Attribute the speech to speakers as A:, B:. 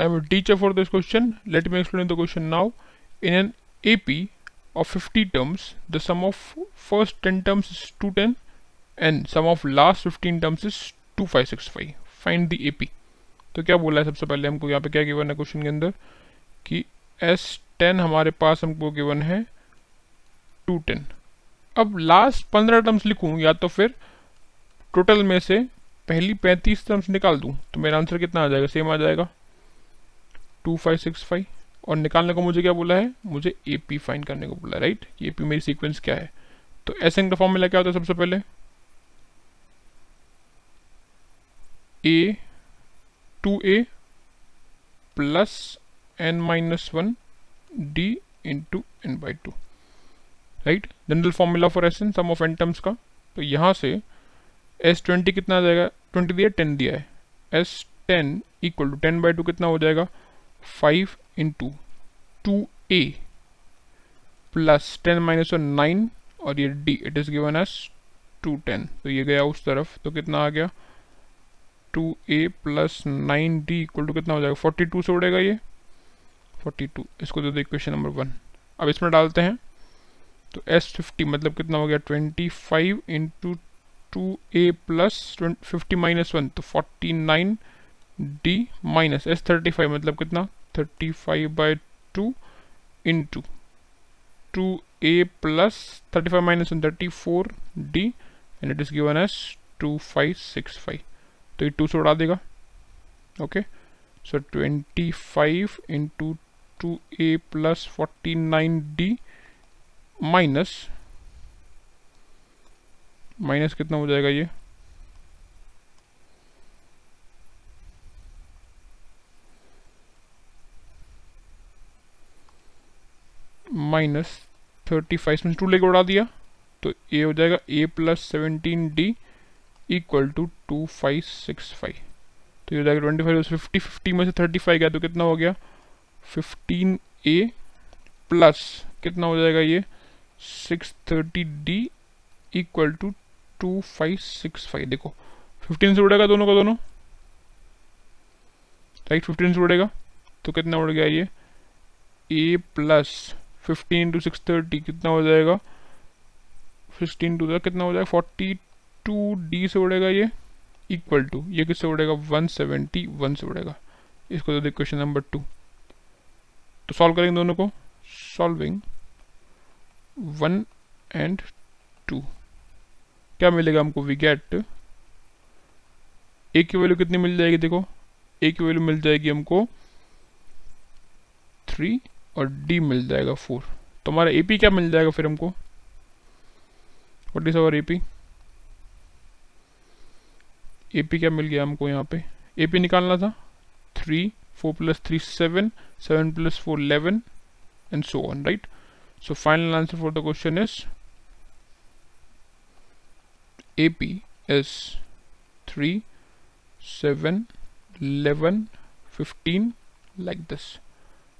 A: I am teacher for this question let me explain the question now in an A P of fifty terms the sum of first ten terms is two ten and sum of last fifteen terms is two five six five find the A P तो क्या बोला है सबसे पहले हमको यहाँ पे क्या गिवन है क्वेश्चन के अंदर? कि एस टेन हमारे पास हमको गिवन है टू टेन अब लास्ट पंद्रह टर्म्स लिखूँ या तो फिर टोटल में से पहली पैंतीस टर्म्स निकाल दूँ तो मेरा आंसर कितना आ जाएगा? सेम आ जाएगा। टू फाइव सिक्स फाइव और निकालने को मुझे क्या बोला है? मुझे ए पी फाइन करने को बोला है राइट ए पी मेरी सीक्वेंस क्या है? तो एस एन का फॉर्मूला क्या होता है सबसे पहले? A two A plus N minus one D into N by two right general formula for S N sum of N terms का। तो यहाँ से एस ट्वेंटी कितना आ जाएगा? ट्वेंटी दिया टेन दिया है। S ten equal to ten by two कितना हो जाएगा? Five into two A plus ten minus one nine और ये D it is given S two ten तो ये गया उस तरफ़ तो कितना आ गया? Two A plus nine D equal to कितना हो जाएगा? फोर्टी टू से उड़ेगा ये। फोर्टी टू इसको दे दो इक्वेशन नंबर वन अब इसमें डालते हैं। तो एस फिफ्टी मतलब कितना हो गया? Twenty five into two A plus fifty minus one तो forty nine D minus S thirty five मतलब कितना? Thirty five by two into two A plus thirty five minus thirty four D and it is given S two five six five तो ये two से उड़ा देगा। Okay so twenty five into two A plus forty nine D minus minus कितना हो जाएगा ये? Minus thirty five में टू लेके उड़ा दिया तो ए हो जाएगा A plus seventeen D equal to two five six five तो ये हो जाएगा ट्वेंटी फाइव फिफ्टी फिफ्टी में से थर्टी फाइव गया तो कितना हो गया? फिफ्टीन ए प्लस कितना हो जाएगा ये? Six thirty D equal to two five six five देखो फिफ्टीन से उड़ेगा दोनों का दोनों? राइट फिफ्टीन से उड़ेगा तो कितना उड़ गया ये? A plus fifteen two six thirty कितना हो जाएगा? फिफ्टीन टू कितना हो जाएगा? फोर्टी टू डी से उड़ेगा ये इक्वल टू ये किससे उड़ेगा वन सेवेंटी वन से उड़ेगा इसको तो क्वेश्चन नंबर टू तो सॉल्व करेंगे दोनों को। सॉल्विंग वन एंड टू क्या मिलेगा हमको? वी गेट ए की वैल्यू कितनी मिल जाएगी? देखो ए की वैल्यू मिल जाएगी हमको थ्री और डी मिल जाएगा फोर तो हमारा एपी क्या मिल जाएगा फिर हमको? What is our AP AP क्या मिल गया हमको यहाँ पे? एपी निकालना था। Three four plus three seven seven plus four eleven and so on right so, final answer for the question is AP is 3 7 11 15 like this.